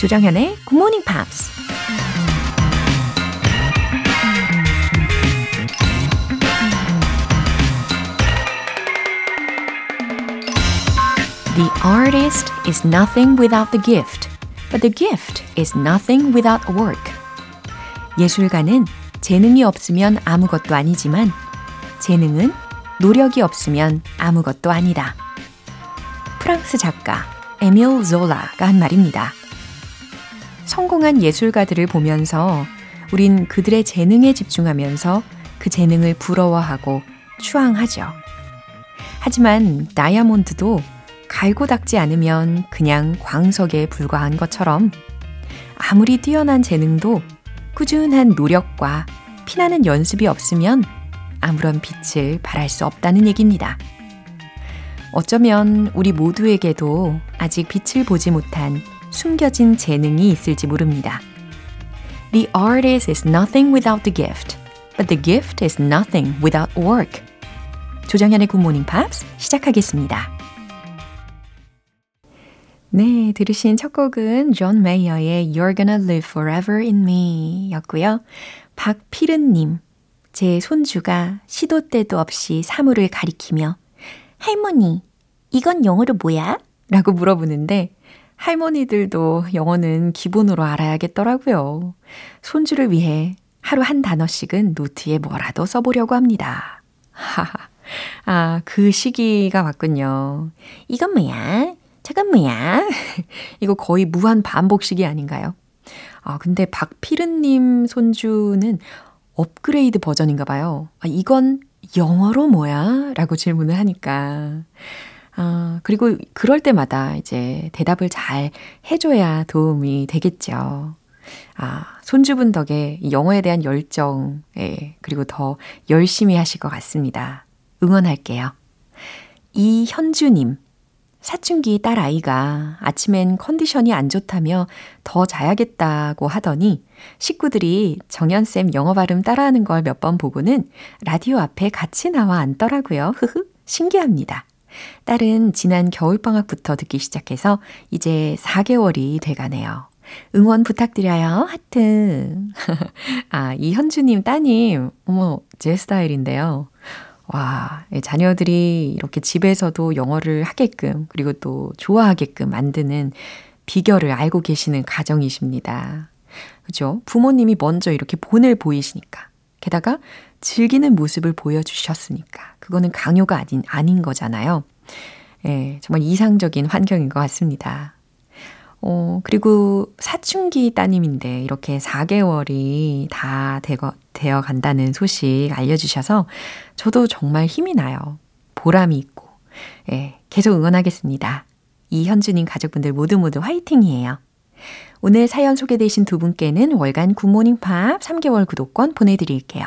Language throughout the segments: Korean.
조정현의 Good Morning Pops. The artist is nothing without the gift, but the gift is nothing without work. 예술가는 재능이 없으면 아무것도 아니지만 재능은 노력이 없으면 아무것도 아니다. 프랑스 작가 에밀 졸라가 한 말입니다. 성공한 예술가들을 보면서 우린 그들의 재능에 집중하면서 그 재능을 부러워하고 추앙하죠. 하지만 다이아몬드도 갈고 닦지 않으면 그냥 광석에 불과한 것처럼 아무리 뛰어난 재능도 꾸준한 노력과 피나는 연습이 없으면 아무런 빛을 발할 수 없다는 얘기입니다. 어쩌면 우리 모두에게도 아직 빛을 보지 못한 숨겨진 재능이 있을지 모릅니다. The artist is nothing without the gift, but the gift is nothing without work. 조정현의 굿모닝 팝스 시작하겠습니다. 네, 들으신 첫 곡은 존 메이어의 You're Gonna Live Forever in Me 였고요. 박피른님, 제 손주가 시도 때도 없이 사물을 가리키며 할머니, 이건 영어로 뭐야? 라고 물어보는데 할머니들도 영어는 기본으로 알아야겠더라고요. 손주를 위해 하루 한 단어씩은 노트에 뭐라도 써보려고 합니다. 아, 그 시기가 왔군요. 이건 뭐야? 저건 뭐야? 이거 거의 무한 반복식이 아닌가요? 아, 근데 박피르님 손주는 업그레이드 버전인가 봐요. 아, 이건 영어로 뭐야? 라고 질문을 하니까. 아, 그리고 그럴 때마다 이제 대답을 잘 해줘야 도움이 되겠죠. 아, 손주분 덕에 영어에 대한 열정, 예, 그리고 더 열심히 하실 것 같습니다. 응원할게요. 이현주님, 사춘기 딸 아이가 아침엔 컨디션이 안 좋다며 더 자야겠다고 하더니 식구들이 정연쌤 영어 발음 따라하는 걸 몇 번 보고는 라디오 앞에 같이 나와 앉더라고요. 흐흐, 신기합니다. 딸은 지난 겨울방학부터 듣기 시작해서 이제 4개월이 돼가네요. 응원 부탁드려요. 하트. 아, 이현주님 따님, 어머, 제 스타일인데요. 와, 자녀들이 이렇게 집에서도 영어를 하게끔, 그리고 또 좋아하게끔 만드는 비결을 알고 계시는 가정이십니다. 그죠? 부모님이 먼저 이렇게 본을 보이시니까. 게다가 즐기는 모습을 보여주셨으니까. 그거는 강요가 아닌, 아닌 거잖아요. 예, 정말 이상적인 환경인 것 같습니다. 어, 그리고 사춘기 따님인데 이렇게 4개월이 다 되거, 되어 간다는 소식 알려주셔서 저도 정말 힘이 나요. 보람이 있고. 예, 계속 응원하겠습니다. 이현주님 가족분들 모두 모두 화이팅이에요. 오늘 사연 소개되신 두 분께는 월간 굿모닝 팝 3개월 구독권 보내드릴게요.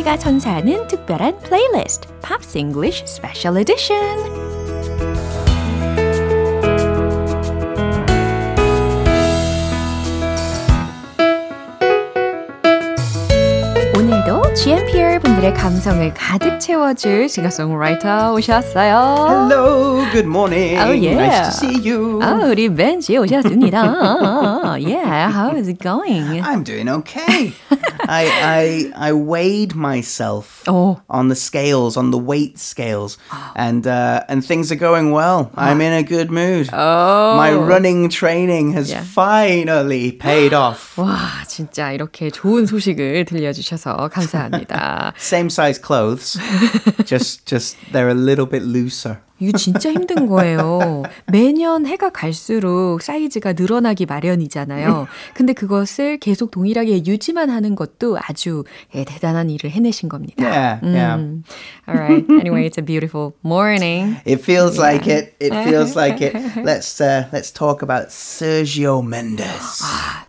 GMP가 선사하는 특별한 플레이리스트 Pops English Special Edition GMPR 분들의 감성을 가득 채워줄 싱어송라이터 오셨어요. Hello, good morning. Oh yeah. Nice to see you. 아, 우리 벤지 오셨습니다. yeah, how is it going? I'm doing okay. I, I, I weighed myself oh. on the scales, on the weight scales, and, uh, and things are going well. I'm in a good mood. Oh. My running training has Yeah. finally paid off. 와, 진짜 이렇게 좋은 소식을 들려주셔서 감사합니다. Same size clothes, just, just they're a little bit looser. 이거 진짜 힘든 거예요. 매년 해가 갈수록 사이즈가 늘어나기 마련이잖아요. 근데 그것을 계속 동일하게 유지만 하는 것도 아주 예, 대단한 일을 해내신 겁니다. Yeah, yeah. 음. All right. Anyway, it's a beautiful morning. It feels like it. It feels like it. Let's uh, let's talk about Sergio Mendes.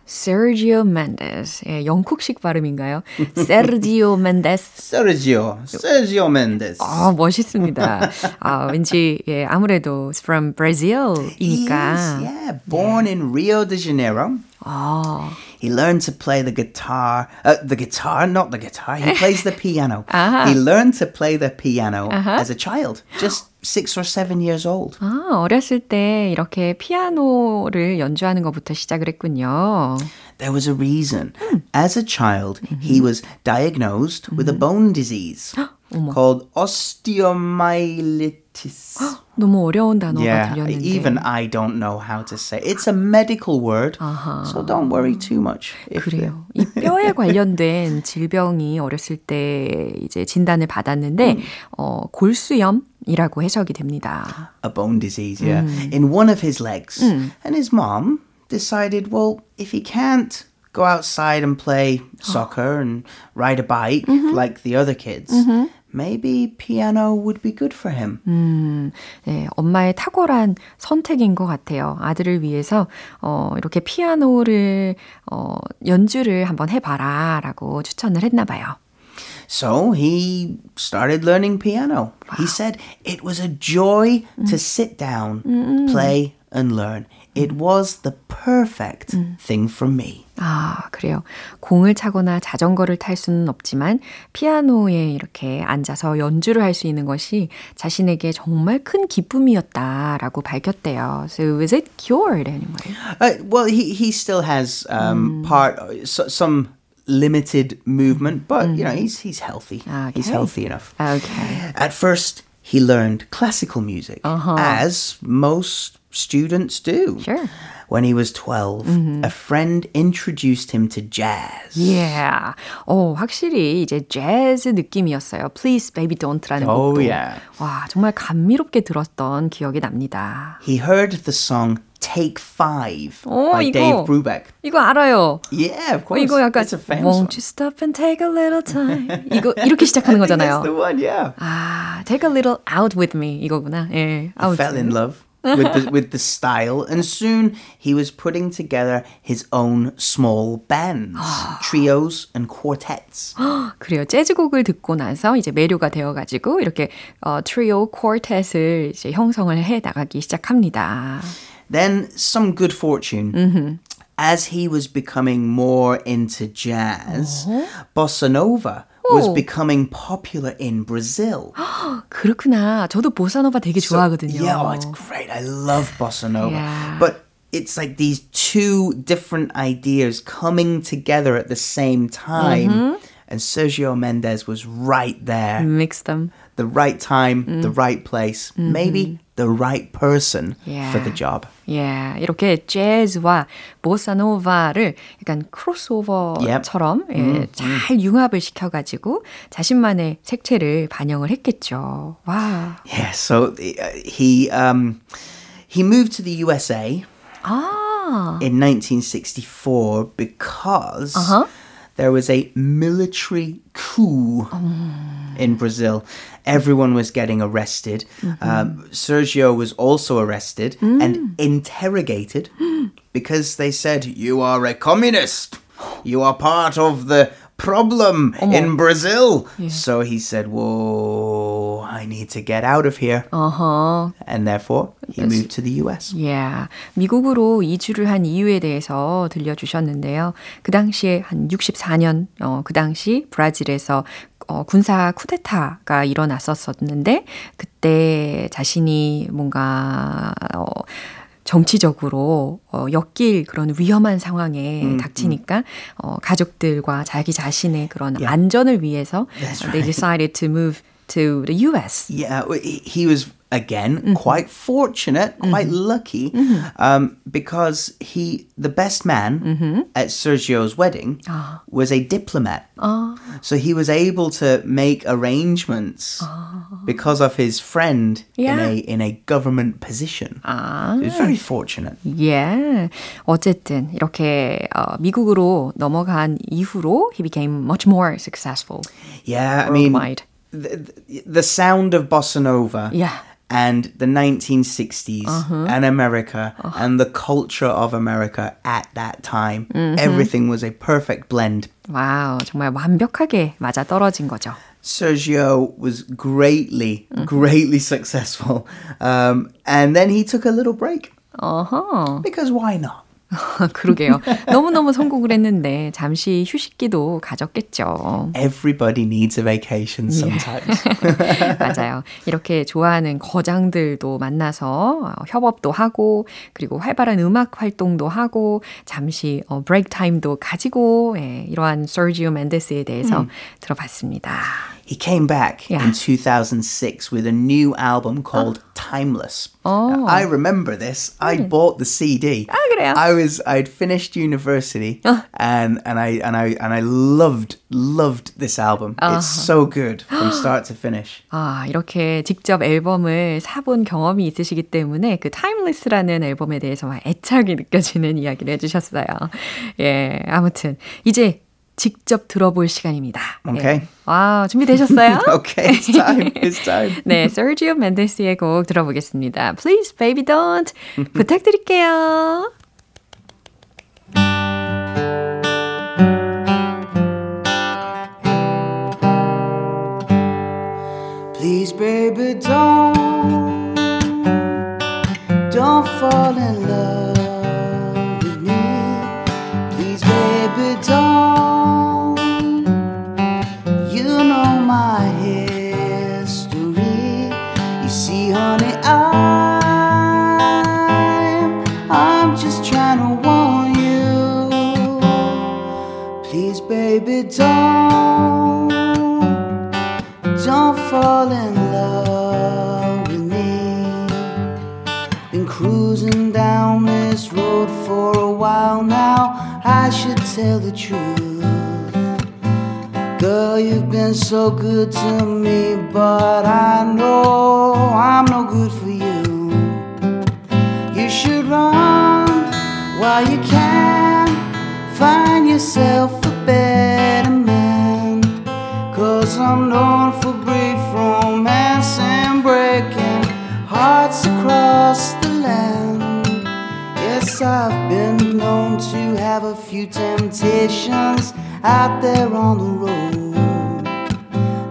Sergio Mendes. 예, 영국식 발음인가요? Sergio Mendes. Sergio, Sergio Mendes. 아, 멋있습니다. 아, 왠지 예, 아무래도 from He Brazil이니까. is, yeah, born in Rio de Janeiro. 아, He learned to play the guitar. Uh, the guitar, not the guitar. He plays the piano. Uh-huh. He learned to play the piano as a child, just six or seven years old. 아, 어렸을 때 이렇게 피아노를 연주하는 것부터 시작을 했군요. There was a reason. As a child, he was diagnosed with a bone disease called osteomyelitis. diabetes. 너무 어려운 단어가 yeah, 들렸는데. Even I don't know how to say. It's a medical word. 아하. So don't worry too much. 그래요. 이 뼈에 관련된 질병이 어렸을 때 이제 진단을 받았는데 음. 어, 골수염 이라고 해석이 됩니다. A bone disease, yeah. 음. In one of his legs. 음. And his mom decided, well, if he can't go outside and play soccer and ride a bike mm-hmm. like the other kids, mm-hmm. Maybe piano would be good for him. 네, 엄마의 탁월한 선택인 것 같아요. 아들을 위해서 어, 이렇게 피아노를 어, 연주를 한번 해봐라라고 추천을 했나 봐요. So he started learning piano. He said it was a joy to sit down, play, and learn. It was the perfect thing for me. 아, 그래요. 공을 차거나 자전거를 탈 수는 없지만 피아노에 이렇게 앉아서 연주를 할 수 있는 것이 자신에게 정말 큰 기쁨이었다라고 밝혔대요. So is it cured anyway? Uh, well, he, he still has um, part so, some limited movement, but you know he's he's healthy. He's Okay. healthy enough. Okay. At first, he learned classical music, as most students do. Sure. When he was 12, a friend introduced him to jazz. Yeah. 어, 확실히 이제 재즈 느낌이었어요. Please baby don't라는 Oh, 곡도. yeah. 와, 정말 감미롭게 들었던 기억이 납니다. He heard the song Take Five 오, by 이거. Dave Brubeck. 이거 알아요. Yeah, of 어, course. 이거 약간 it's a famous Won't one. you stop and take a little time. 이거 이렇게 시작하는 I think that's the 거잖아요. one, yeah. 아, take a little out with me 이거구나. 예. He fell in love with the, with the style, and soon he was putting together his own small bands, trios, and quartets. 그래요. 재즈곡을 듣고 나서 이제 매료가 되어가지고 이렇게 어, 트리오 쿼텟을 이제 형성을 해 나가기 시작합니다. Then some good fortune. As he was becoming more into jazz, bossa nova was 오. becoming popular in Brazil. 그렇구나. 저도 보사노바 되게 좋아하거든요. Yeah, oh, it's great. I love bossa nova. Yeah. But it's like these two different ideas coming together at the same time. Mm-hmm. And Sergio Mendes was right there. Mix them. The right time, the right place, maybe the right person for Mm-hmm. Yeah. the job. 예, 이렇게 재즈와 보사노바를 약간 크로스오버처럼 예, 잘 융합을 시켜가지고 자신만의 색채를 반영을 했겠죠. 와. Yeah, so uh, he um, he moved to the USA 아, in 1964 because Uh-huh. there was a military coup in Brazil. Everyone was getting arrested. Um, Sergio was also arrested and interrogated because they said, You are a communist. You are part of the problem in Brazil. So he said, Whoa, I need to get out of here. 어허. And therefore, he moved to the US. 예, 미국으로 이주를 한 이유에 대해서 들려주셨는데요. 그 당시에 한 64년, 어, 그 당시 브라질에서 어, 군사 쿠데타가 일어났었었는데, 그때 자신이 뭔가, 어, 정치적으로 어, 엮일 그런 위험한 상황에 닥치니까 어, 가족들과 자기 자신의 그런 안전을 위해서 That's they decided to move to the US. Yeah, he was again quite fortunate, quite lucky, um, because he the best man at Sergio's wedding was a diplomat. So he was able to make arrangements because of his friend Yeah. in a in a government position. 아. He was very fortunate. 예. 어쨌든 이렇게 어, 미국으로 넘어간 이후로 he became much more successful. Yeah, I mean, Worldwide. the, the sound of bossa nova Yeah. and the 1960s and America and the culture of America at that time, everything was a perfect blend. 와우, 정말 완벽하게 맞아 떨어진 거죠. Sergio was greatly, greatly successful. Um, and then he took a little break 어허. because why not? 그러게요. 너무너무 성공을 했는데 잠시 휴식기도 가졌겠죠. Everybody needs a vacation sometimes. 맞아요. 이렇게 좋아하는 거장들도 만나서 어, 협업도 하고 그리고 활발한 음악 활동도 하고 잠시 어, 브레이크 타임도 가지고 예, 이러한 서지오 멘데스에 대해서 들어봤습니다. He came back Yeah. in 2006 with a new album called Timeless. Now, I remember this. I bought the CD. 아, 그래요? I was I'd finished university and and I and I and I loved loved this album. It's so good from start to finish. 아, 이렇게 직접 앨범을 사본 경험이 있으시기 때문에 그 타임리스라는 앨범에 대해서 막 애착이 느껴지는 이야기를 해주셨어요. 예, 아무튼 이제 직접 들어볼 시간입니다. 오케이. 예. 와, 준비되셨어요? Okay, it's time. It's time. 네, 서지오 멘데스의 곡 들어보겠습니다. Please, baby, don't. 부탁드릴게요. Please, baby, don't don't fall in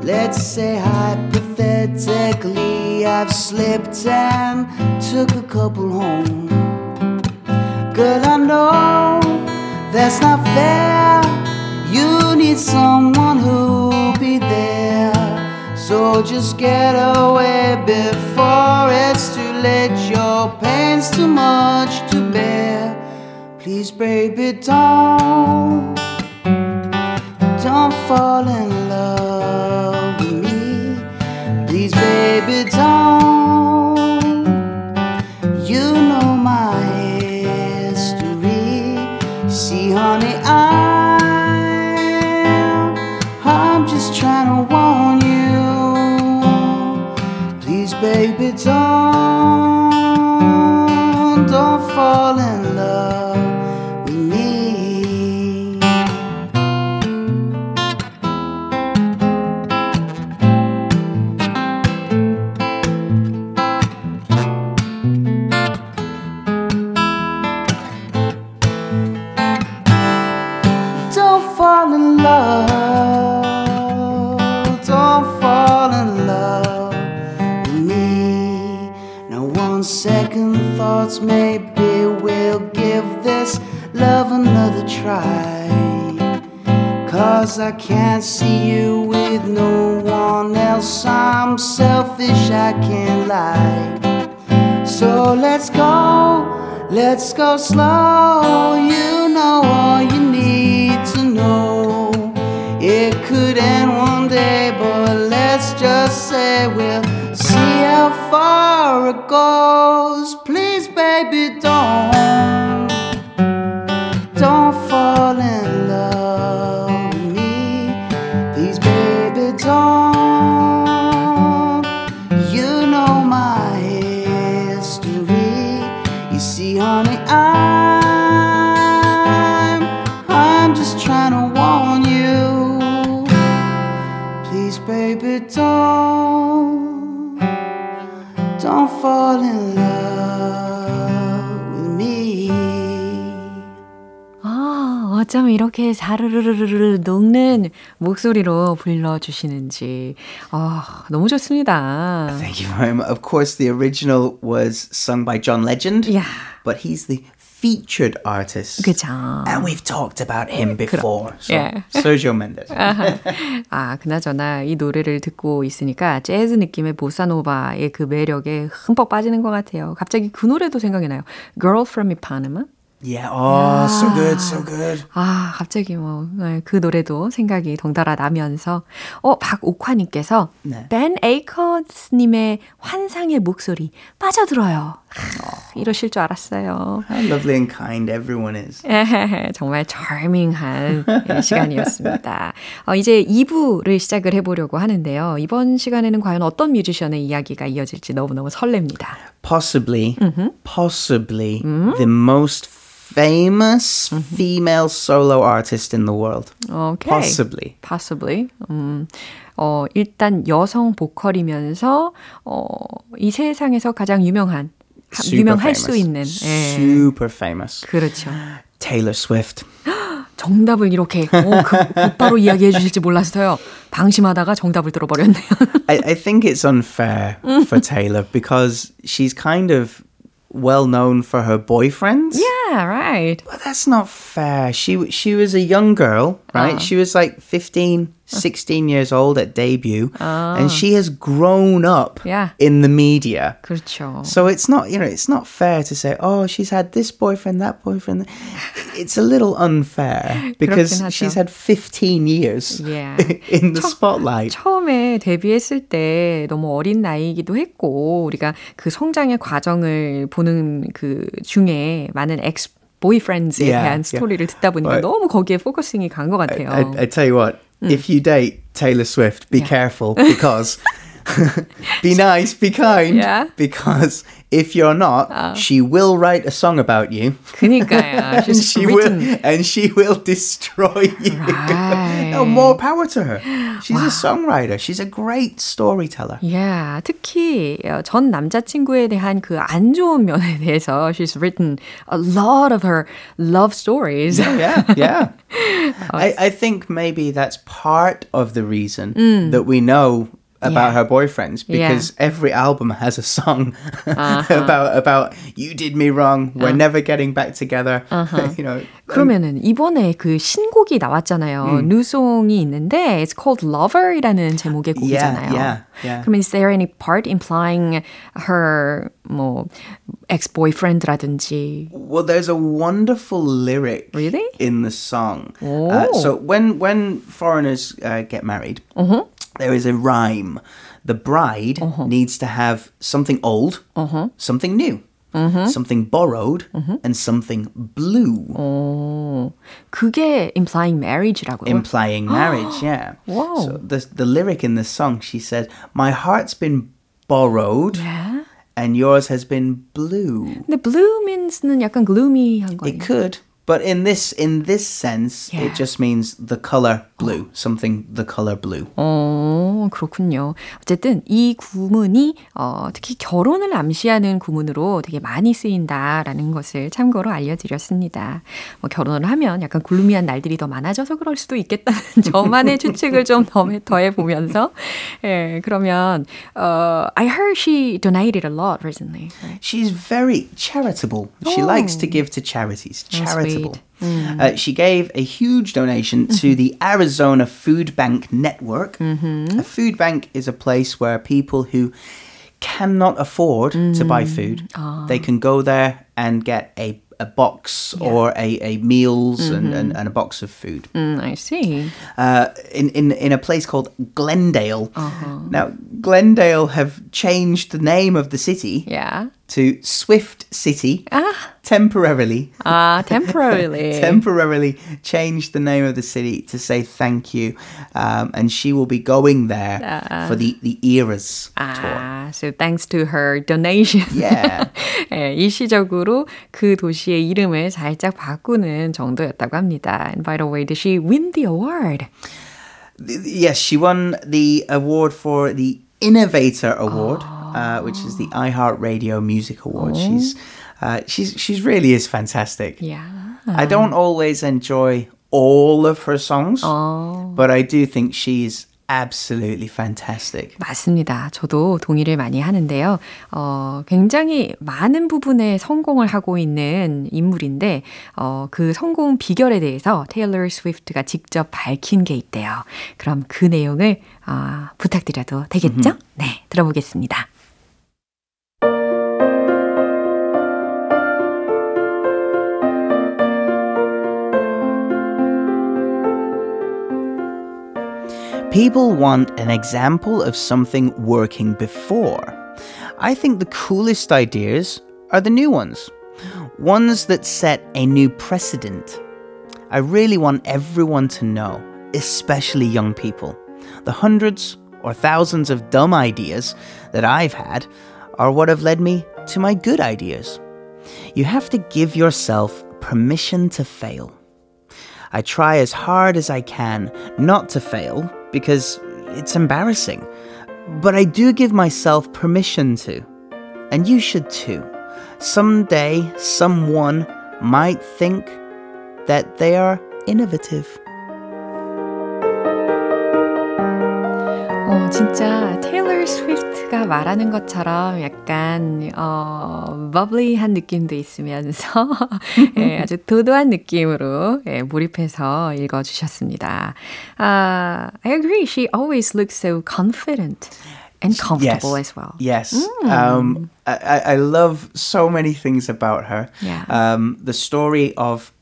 Let's say hypothetically, I've slipped and took a couple home. Girl, I know that's not fair. You need someone who'll be there. So just get away before it's too late. Your pain's too much to bear. Please, baby, don't. Don't fall in love baby, Cause I can't see you with no one else. I'm selfish, I can't lie. So let's go, let's go slow. You know all you need to know. It could end one day, but let's just say we'll see how far it goes. Please, baby, don't, Don't fall in love with me. 아, 어쩜 이렇게 사르르르르 녹는 목소리로 불러주시는지. 아, 너무 좋습니다. Thank you very much. Of course, the original was sung by John Legend. Yeah. But he's the featured artist. 그죠. And we've talked about him before. So, yeah. Sergio Mendes. 아, 그나저나 이 노래를 듣고 있으니까 재즈 느낌의 보사노바의 그 매력에 흠뻑 빠지는 것 같아요. 갑자기 그 노래도 생각이 나요. Girl from Ipanema. Yeah. Oh, so good, so good. 아, 갑자기 뭐, 네, 그 노래도 생각이 덩달아 나면서, 어, 박옥화님께서, 네. 벤 에이커스님의 환상의 목소리 빠져들어요. 하, 이러실 줄 알았어요. How lovely and kind everyone is. 정말 charming한 예, 시간이었습니다. 어, 이제 2부를 시작을 해보려고 하는데요. 이번 시간에는 과연 어떤 뮤지션의 이야기가 이어질지 너무너무 설렙니다. Possibly, possibly the most famous female solo artist in the world. 오케이. Possibly. Possibly. 음, 어, 일단 여성 보컬이면서 어, 이 세상에서 가장 유명한 유명할 수 famous. 있는 예. Super famous. 그렇죠. Taylor Swift. 정답을 이렇게 어, 그, 곧바로 이야기해 주실지 몰랐어요. 방심하다가 정답을 들어버렸네요. I, I think it's unfair for Taylor because she's kind of well known for her boyfriends. yeah, right. But that's not fair. She she was a young girl, right? She was like 15, 16 years old at debut, and she has grown up Yeah. in the media. 그렇죠. So it's not, you know, it's not fair to say, oh, she's had this boyfriend, that boyfriend. It's a little unfair because 그렇긴 하죠. she's had 15 years Yeah. in the spotlight. 처음에 데뷔했을 때 너무 어린 나이이기도 했고 우리가 그 성장의 과정을 보는 그 중에 많은 엑스 보이프렌즈에 Yeah, 대한 yeah. 스토리를 듣다 보니까 Right. 너무 거기에 포커싱이 간 것 같아요. I, I tell you what, if you date Taylor Swift, be Yeah. careful because be nice, be kind. Yeah. Because if you're not, she will write a song about you. 그니까요. And She's she written. will and she will destroy you. Right. No, more power to her. She's a songwriter. She's a great storyteller. Yeah, 특히 어, 전 남자친구에 대한 그 안 좋은 면에 대해서 she's written a lot of her love stories. yeah, yeah. I, I think maybe that's part of the reason that we know about Yeah. her boyfriends because every album has a song about about you did me wrong. We're never getting back together. you know. 그러면은 이번에 그 신곡이 나왔잖아요. 뉴송이 있는데 it's called Lover이라는 제목의 곡이잖아요. yeah, yeah. 그러면 is there any part implying her 뭐 ex-boyfriend라든지 Well, there's a wonderful lyric Really? in the song. Uh, Oh. so when when foreigners uh, get married, there is a rhyme. The bride needs to have something old, something new, something borrowed, and something blue, 어, 그게 implying marriage라고요. implying marriage. Yeah. Wow. So the the lyric in the song, she said, "My heart's been borrowed, 네. and yours has been blue." 근데 blue means는 약간 gloomy 한 거예요. It could, but in this in this sense, Yeah. it just means the color blue, something the color blue. Oh. 어, 그렇군요. 어쨌든 이 구문이 어, 특히 결혼을 암시하는 구문으로 되게 많이 쓰인다라는 것을 참고로 알려드렸습니다. 뭐 결혼을 하면 약간 글루미한 날들이 더 많아져서 그럴 수도 있겠다는 저만의 추측을 좀 더해, 보면서 예, 그러면 어, I heard she donated a lot recently. Right? She's very charitable. She likes to give to charities. Oh, Sweet. Uh, she gave a huge donation to mm-hmm. the Arizona Food Bank Network. Mm-hmm. A food bank is a place where people who cannot afford to buy mm. food, ah. they can go there and get a, a box yeah. or a, a meals mm-hmm. and, and, mm-hmm. and, a box of food. Mm, I see. Uh, in, in, in a place called Glendale. Uh-huh. Now, Glendale have changed the name of the city. Yeah. To Swift City ah. temporarily. Ah, uh, temporarily. temporarily changed the name of the city to say thank you. Um, and she will be going there uh. for the, the Eras ah. tour. 아, so thanks to her donation. Yeah. 예, 일시적으로 그 도시의 이름을 살짝 바꾸는 정도였다고 합니다. And by the way, did she win the award? Th- Yes, she won the award for the Innovator Award, uh, which is the iHeartRadio Music Award. She's uh, she's she's really is fantastic. Yeah. I don't always enjoy all of her songs, 어. but I do think she's absolutely fantastic. 맞습니다. 저도 동의를 많이 하는데요. 어, 굉장히 많은 부분에 성공을 하고 있는 인물인데, 어, 그 성공 비결에 대해서 테일러 스위프트가 직접 밝힌 게 있대요. 그럼 그 내용을 어, 부탁드려도 되겠죠? 네, 들어보겠습니다. People want an example of something working before. I think the coolest ideas are the new ones, ones that set a new precedent. I really want everyone to know, especially young people. The hundreds or thousands of dumb ideas that I've had are what have led me to my good ideas. You have to give yourself permission to fail. I try as hard as I can not to fail because it's embarrassing. But I do give myself permission to. And you should too. Someday, someone might think that they are innovative. 어, 진짜 테일러 스위프트 가 말하는 것처럼 약간 어, 버블리한 느낌도 있으면서 예, 아주 도도한 느낌으로 예, 몰입해서 읽어주셨습니다. Uh, I agree. She always looks so confident and comfortable as well. Yes. Um, I, I- I love so many things about her. Yeah. Um, the story of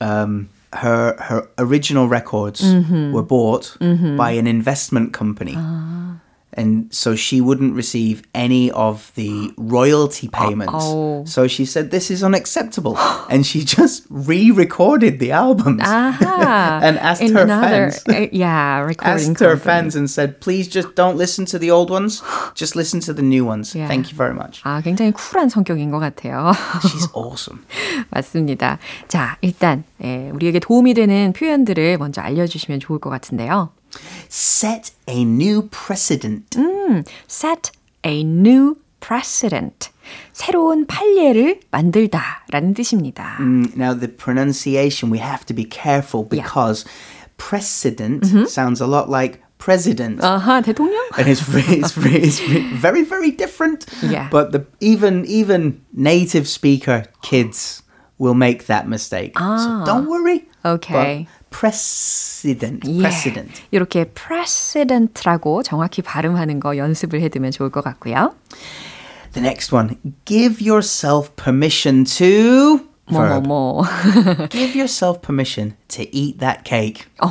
um, her her original records Mm-hmm. were bought by an investment company. Ah. And so she wouldn't receive any of the royalty payments. oh. So she said, This is unacceptable. and she just re recorded the albums Aha. and asked In her another, fans. uh, yeah, recording asked her company. fans and said, please just don't listen to the old ones. Just listen to the new ones. Yeah. Thank you very much. 아, 굉장히 쿨한 성격인 것 같아요. She's awesome. 맞습니다. 자, 일단 예, 우리에게 도움이 되는 표현들을 먼저 알려주시면 좋을 것 같은데요. Set a new precedent. set a new precedent. 새로운 판례를 만들다라는 뜻입니다. Mm, Now, the pronunciation, we have to be careful Yeah. because precedent sounds a lot like president. 아하, 대통령? and it's, re- it's, re- it's re- very, very different. Yeah. But the even even native speaker kids will make that mistake. So don't worry. Okay. Precedent, 예. precedent. 이렇게 precedent라고 정확히 발음하는 거 연습을 해두면 좋을 것 같고요. The next one, give yourself permission to. 뭐뭐뭐. Give yourself permission to eat that cake. 어,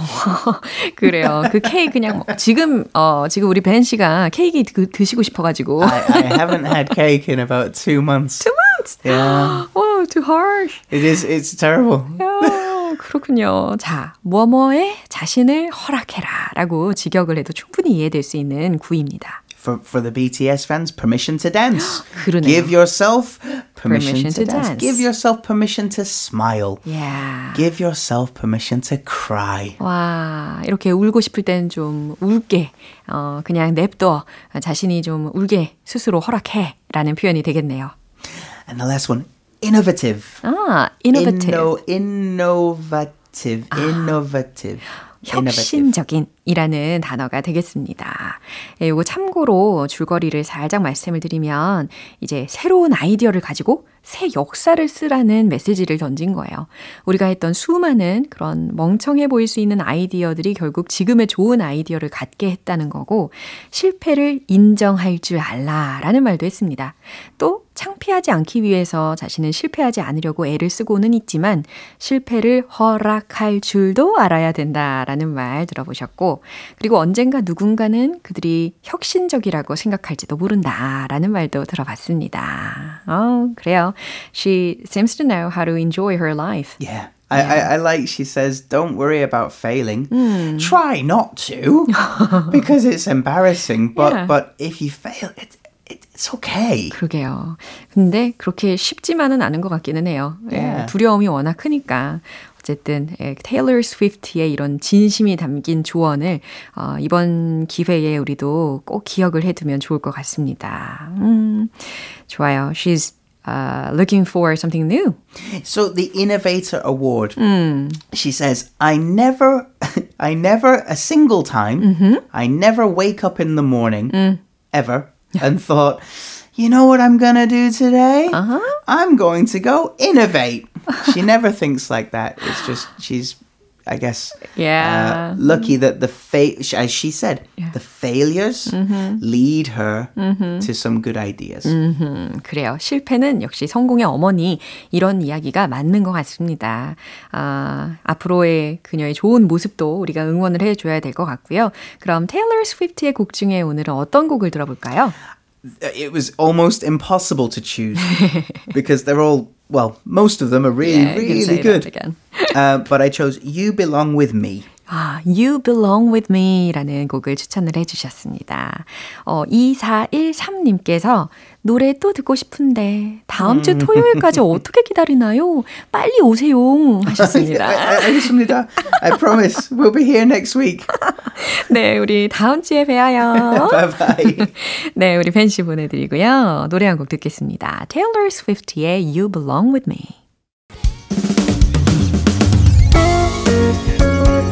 그래요. 그 케이크 그냥 뭐, 지금 어 지금 우리 벤 씨가 케이크 드, 드시고 싶어가지고. I, I haven't had cake in about two months. Two months. Yeah, Oh, too harsh. it is. It's terrible. 야, 그렇군요. 자, 뭐뭐에 자신을 허락해라 라고 직역을 해도 충분히 이해될 수 있는 구입니다. For for the BTS fans, permission to dance. 그러네요. Give yourself permission, Permission to, to dance. dance. Give yourself permission to smile. 야. Give yourself permission to cry. 와, 이렇게 울고 싶을 땐 좀 울게, 어, 그냥 냅둬. 자신이 좀 울게 스스로 허락해. 라는 표현이 되겠네요. And the last one, innovative. 아, innovative. Inno, innovative. Innovative. Innovative. 혁신적인 이라는 단어가 되겠습니다. 예, 요거 참고로 줄거리를 살짝 말씀을 드리면 이제 새로운 아이디어를 가지고 새 역사를 쓰라는 메시지를 던진 거예요. 우리가 했던 수많은 그런 멍청해 보일 수 있는 아이디어들이 결국 지금의 좋은 아이디어를 갖게 했다는 거고 실패를 인정할 줄 알라라는 말도 했습니다. 또 창피하지 않기 위해서 자신은 실패하지 않으려고 애를 쓰고는 있지만 실패를 허락할 줄도 알아야 된다라는 말 들어보셨고 그리고 언젠가 누군가는 그들이 혁신적이라고 생각할지도 모른다라는 말도 들어봤습니다. 어, 그래요. She seems to know how to enjoy her life. Yeah. I, I, I like she says, don't worry about failing. Try not to because it's embarrassing. But Yeah. but if you fail, it, it, it's okay. 그러게요. 근데 그렇게 쉽지만은 않은 것 같기는 해요. 예, Yeah. 두려움이 워낙 크니까. 어쨌든 예, 테일러 스위프트의 이런 진심이 담긴 조언을 어, 이번 기회에 우리도 꼭 기억을 해두면 좋을 것 같습니다. 음, 좋아요. She's uh, looking for something new. So the Innovator Award, she says, I never, I never a single time, I never wake up in the morning, ever, and thought, you know what I'm gonna do today? Uh-huh. I'm going to go innovate. she never thinks like that. It's just she's, I guess, Yeah. uh, lucky that the fa- as she said, the failures lead her to some good ideas. 음, 그래요. 실패는 역시 성공의 어머니 이런 이야기가 맞는 것 같습니다. 아, 앞으로의 그녀의 좋은 모습도 우리가 응원을 해줘야 될 것 같고요. 그럼 테일러 스위프트의 곡 중에 오늘은 어떤 곡을 들어볼까요? it was almost impossible to choose because they're all well most of them are really Yeah, you can say really good again. uh, but i chose you belong with me 아, You Belong With Me라는 곡을 추천을 해주셨습니다. 어, 2413님께서 노래 또 듣고 싶은데 다음 주 토요일까지 어떻게 기다리나요? 빨리 오세요 하셨습니다. 알- 알겠습니다 i promise we'll be here next week 네, 우리 다음 주에 뵈어요. bye bye 네, 우리 팬시 보내드리고요. 노래 한 곡 듣겠습니다. Taylor Swift의 You Belong With Me.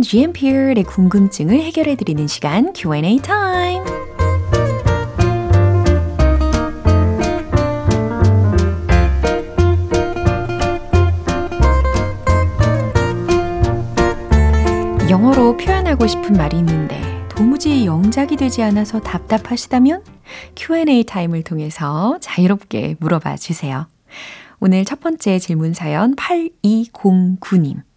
알쏭달쏭한 GMP의 궁금증을 해결해드리는 시간 Q&A 타임. 영어로 표현하고 싶은 말이 있는데 도무지 영작이 되지 않아서 답답하시다면 Q&A 타임을 통해서 자유롭게 물어봐 주세요. 오늘 첫 번째 질문 사연 8209님.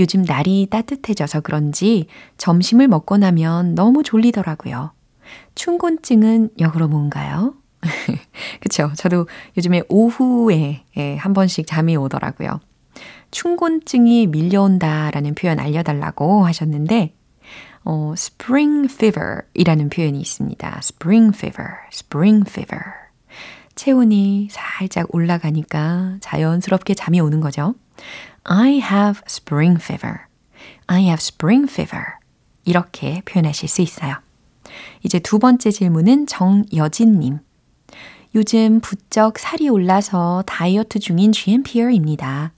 요즘 날이 따뜻해져서 그런지 점심을 먹고 나면 너무 졸리더라고요. 춘곤증은 역으로 뭔가요? 그쵸. 저도 요즘에 오후에 예, 한 번씩 잠이 오더라고요. 춘곤증이 밀려온다라는 표현 알려달라고 하셨는데, 어, spring fever 이라는 표현이 있습니다. spring fever, spring fever. 체온이 살짝 올라가니까 자연스럽게 잠이 오는 거죠. I have spring fever. I have spring fever. 이렇게 표현하실 수 있어요. 이제 두 번째 질문은 정여진님. 요즘 부쩍 살이 올라서 다이어트 중인 GMPR입니다.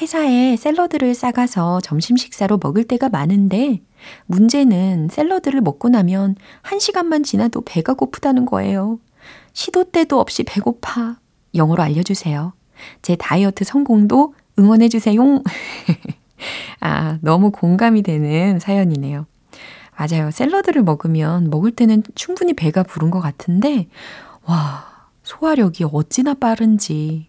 회사에 샐러드를 싸가서 점심 식사로 먹을 때가 많은데 문제는 샐러드를 먹고 나면 한 시간만 지나도 배가 고프다는 거예요. 시도 때도 없이 배고파. 영어로 알려주세요. 제 다이어트 성공도 응원해주세요. 아, 너무 공감이 되는 사연이네요. 맞아요. 샐러드를 먹으면 먹을 때는 충분히 배가 부른 것 같은데, 와, 소화력이 어찌나 빠른지.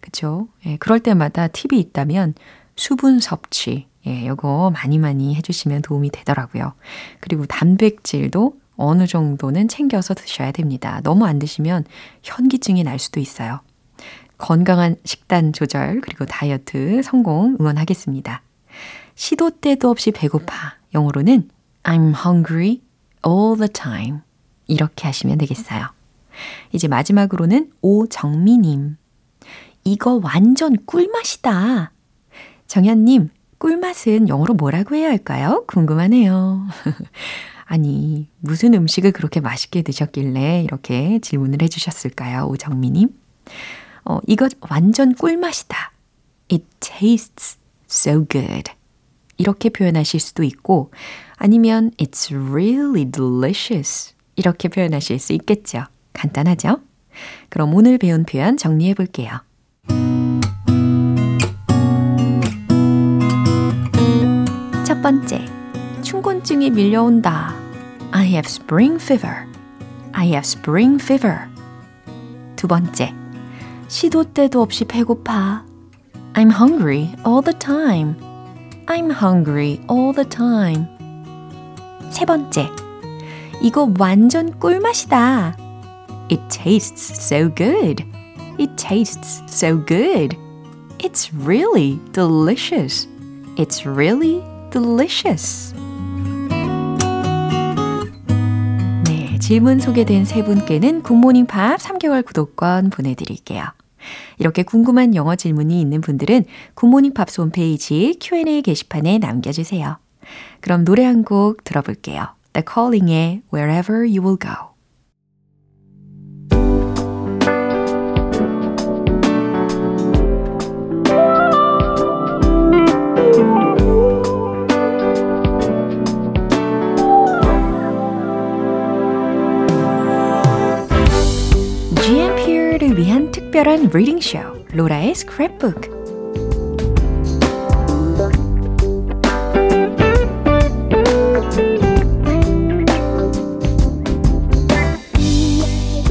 그쵸? 예, 그럴 때마다 팁이 있다면 수분 섭취. 예, 요거 많이 많이 해주시면 도움이 되더라고요. 그리고 단백질도 어느 정도는 챙겨서 드셔야 됩니다. 너무 안 드시면 현기증이 날 수도 있어요. 건강한 식단 조절 그리고 다이어트 성공 응원하겠습니다. 시도 때도 없이 배고파. 영어로는 I'm hungry all the time. 이렇게 하시면 되겠어요. 이제 마지막으로는 오정미님. 이거 완전 꿀맛이다. 정현님, 꿀맛은 영어로 뭐라고 해야 할까요? 궁금하네요. 아니, 무슨 음식을 그렇게 맛있게 드셨길래 이렇게 질문을 해주셨을까요? 오정미님. 어, 이거 완전 꿀맛이다. It tastes so good. 이렇게 표현하실 수도 있고, 아니면 It's really delicious. 이렇게 표현하실 수 있겠죠. 간단하죠? 그럼 오늘 배운 표현 정리해 볼게요. 첫 번째, 춘곤증이 밀려온다. I have spring fever. I have spring fever. 두 번째, 시도 때도 없이 배고파. I'm hungry all the time. I'm hungry all the time. 세 번째, 이거 완전 꿀맛이다. It tastes so good. It tastes so good. It's really delicious. It's really delicious. 네, 질문 소개된 세 분께는 굿모닝 팝 3개월 구독권 보내드릴게요. 이렇게 궁금한 영어 질문이 있는 분들은 굿모닝 팝스 홈페이지 Q&A 게시판에 남겨주세요. 그럼 노래 한 곡 들어볼게요. The Calling의 Wherever You Will Go. 특별한 reading 쇼 로라의 스크랩북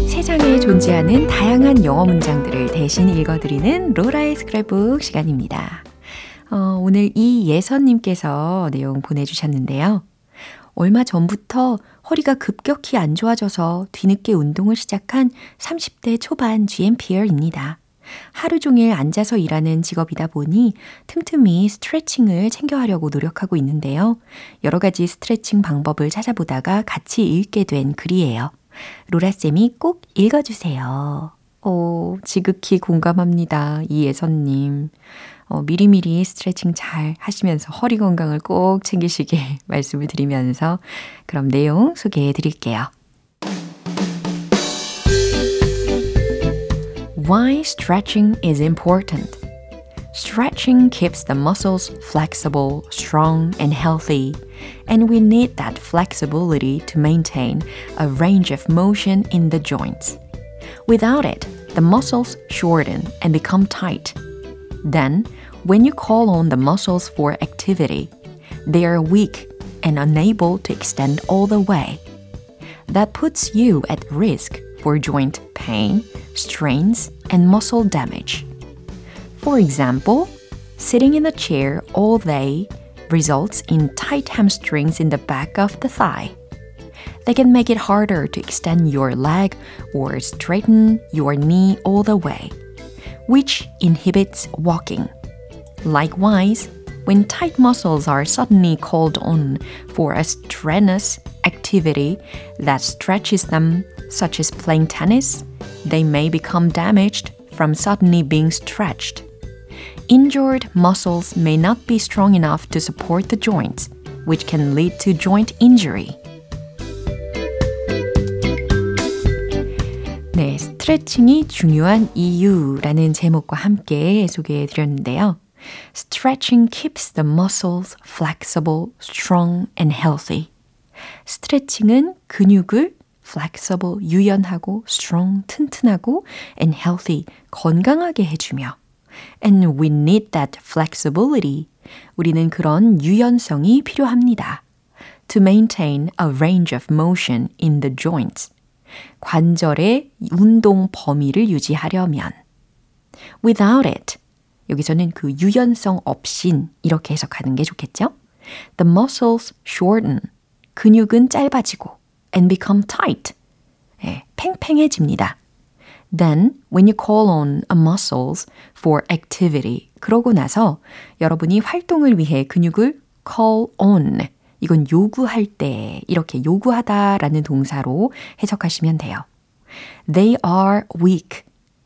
세상에 존재하는 다양한 영어 문장들을 대신 읽어드리는 로라의 스크랩북 시간입니다. 어, 오늘 이예선님께서 내용 보내주셨는데요. 얼마 전부터 허리가 급격히 안 좋아져서 뒤늦게 운동을 시작한 30대 초반 GMPR입니다. 하루 종일 앉아서 일하는 직업이다 보니 틈틈이 스트레칭을 챙겨하려고 노력하고 있는데요. 여러 가지 스트레칭 방법을 찾아보다가 같이 읽게 된 글이에요. 로라쌤이 꼭 읽어주세요. 오, 지극히 공감합니다. 이예선님. 어, 미리미리 스트레칭 잘 하시면서 허리 건강을 꼭 챙기시길 말씀을 드리면서 그럼 내용 소개해 드릴게요. Why stretching is important. Stretching keeps the muscles flexible, strong, and healthy, and we need that flexibility to maintain a range of motion in the joints. Without it, the muscles shorten and become tight. then, when you call on the muscles for activity, they are weak and unable to extend all the way. That puts you at risk for joint pain, strains, and muscle damage. For example, sitting in a chair all day results in tight hamstrings in the back of the thigh. They can make it harder to extend your leg or straighten your knee all the way, which inhibits walking. Likewise, when tight muscles are suddenly called on for a strenuous activity that stretches them, such as playing tennis, they may become damaged from suddenly being stretched. Injured muscles may not be strong enough to support the joints, which can lead to joint injury. 네, 스트레칭이 중요한 이유라는 제목과 함께 소개해 드렸는데요. Stretching keeps the muscles flexible, strong, and healthy. 스트레칭은 근육을 flexible, 유연하고, strong, 튼튼하고, and healthy, 건강하게 해주며, and we need that flexibility. 우리는 그런 유연성이 필요합니다. To maintain a range of motion in the joints. 관절의 운동 범위를 유지하려면. Without it. 여기서는 그 유연성 없인 이렇게 해석하는 게 좋겠죠? The muscles shorten. 근육은 짧아지고 and become tight. 예, 팽팽해집니다. Then, when you call on a muscles for activity, 그러고 나서 여러분이 활동을 위해 근육을 call on, 이건 요구할 때, 이렇게 요구하다라는 동사로 해석하시면 돼요. They are weak.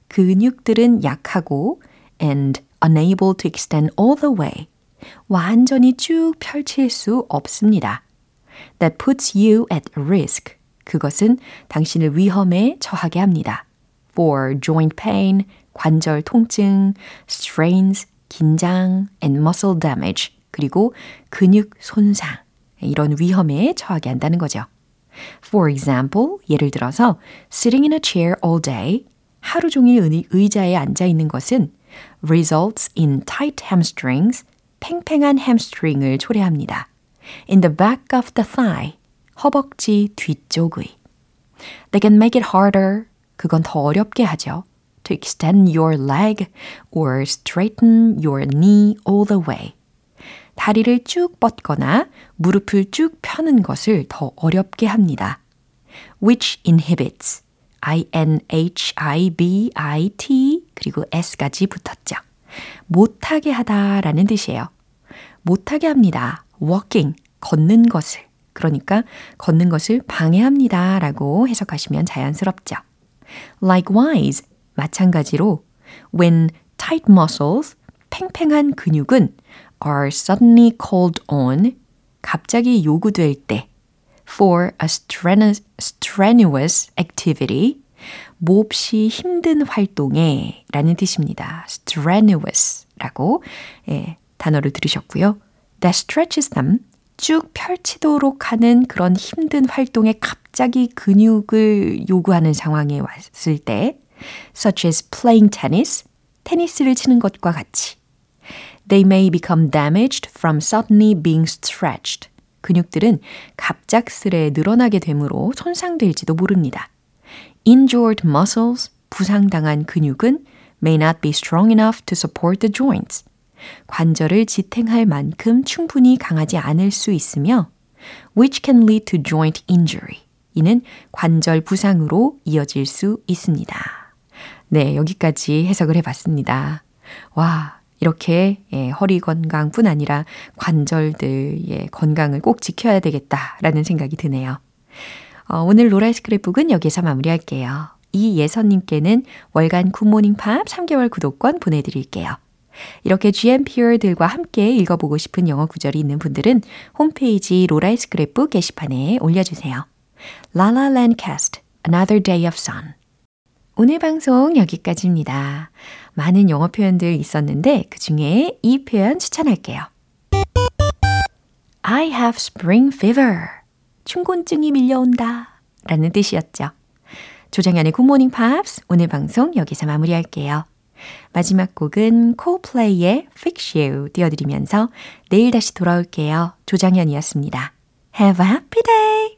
근육들은 약하고 and unable to extend all the way. 완전히 쭉 펼칠 수 없습니다. That puts you at risk. 그것은 당신을 위험에 처하게 합니다. For joint pain, 관절 통증, strains, 긴장, and muscle damage, 그리고 근육 손상, 이런 위험에 처하게 한다는 거죠. For example, 예를 들어서 sitting in a chair all day, 하루 종일 의자에 앉아 있는 것은 results in tight hamstrings, 팽팽한 햄스트링을 초래합니다. In the back of the thigh, 허벅지 뒤쪽의. They can make it harder, 그건 더 어렵게 하죠. To extend your leg or straighten your knee all the way. 다리를 쭉 뻗거나 무릎을 쭉 펴는 것을 더 어렵게 합니다. Which inhibits I-N-H-I-B-I-T 그리고 S까지 붙었죠. 못하게 하다 라는 뜻이에요. 못하게 합니다. walking, 걷는 것을. 그러니까 걷는 것을 방해합니다 라고 해석하시면 자연스럽죠. Likewise, 마찬가지로 when tight muscles, 팽팽한 근육은 are suddenly called on, 갑자기 요구될 때 for a strenuous, activity, 몹시 힘든 활동에 라는 뜻입니다. strenuous 라고 예, 단어를 들으셨고요. that stretches them 쭉 펼치도록 하는 그런 힘든 활동에 갑자기 근육을 요구하는 상황에 왔을 때 such as playing tennis, 테니스를 치는 것과 같이 They may become damaged from suddenly being stretched. 근육들은 갑작스레 늘어나게 되므로 손상될지도 모릅니다. Injured muscles, 부상당한 근육은 may not be strong enough to support the joints. 관절을 지탱할 만큼 충분히 강하지 않을 수 있으며 which can lead to joint injury. 이는 관절 부상으로 이어질 수 있습니다. 네, 여기까지 해석을 해봤습니다. 와, 이렇게 예, 허리 건강뿐 아니라 관절들의 건강을 꼭 지켜야 되겠다라는 생각이 드네요. 어, 오늘 로라의 스크랩북은 여기서 마무리할게요. 이예선님께는 월간 굿모닝 팝 3개월 구독권 보내드릴게요. 이렇게 GMPR들과 함께 읽어보고 싶은 영어 구절이 있는 분들은 홈페이지 로라의 스크랩북 게시판에 올려주세요. La La Land cast Another Day of Sun 오늘 방송 여기까지입니다. 많은 영어 표현들 있었는데 그 중에 이 표현 추천할게요. I have spring fever. 춘곤증이 밀려온다. 라는 뜻이었죠. 조정현의 굿모닝 팝스 오늘 방송 여기서 마무리할게요. 마지막 곡은 콜플레이의 Fix You 띄워드리면서 내일 다시 돌아올게요. 조장현이었습니다. Have a happy day!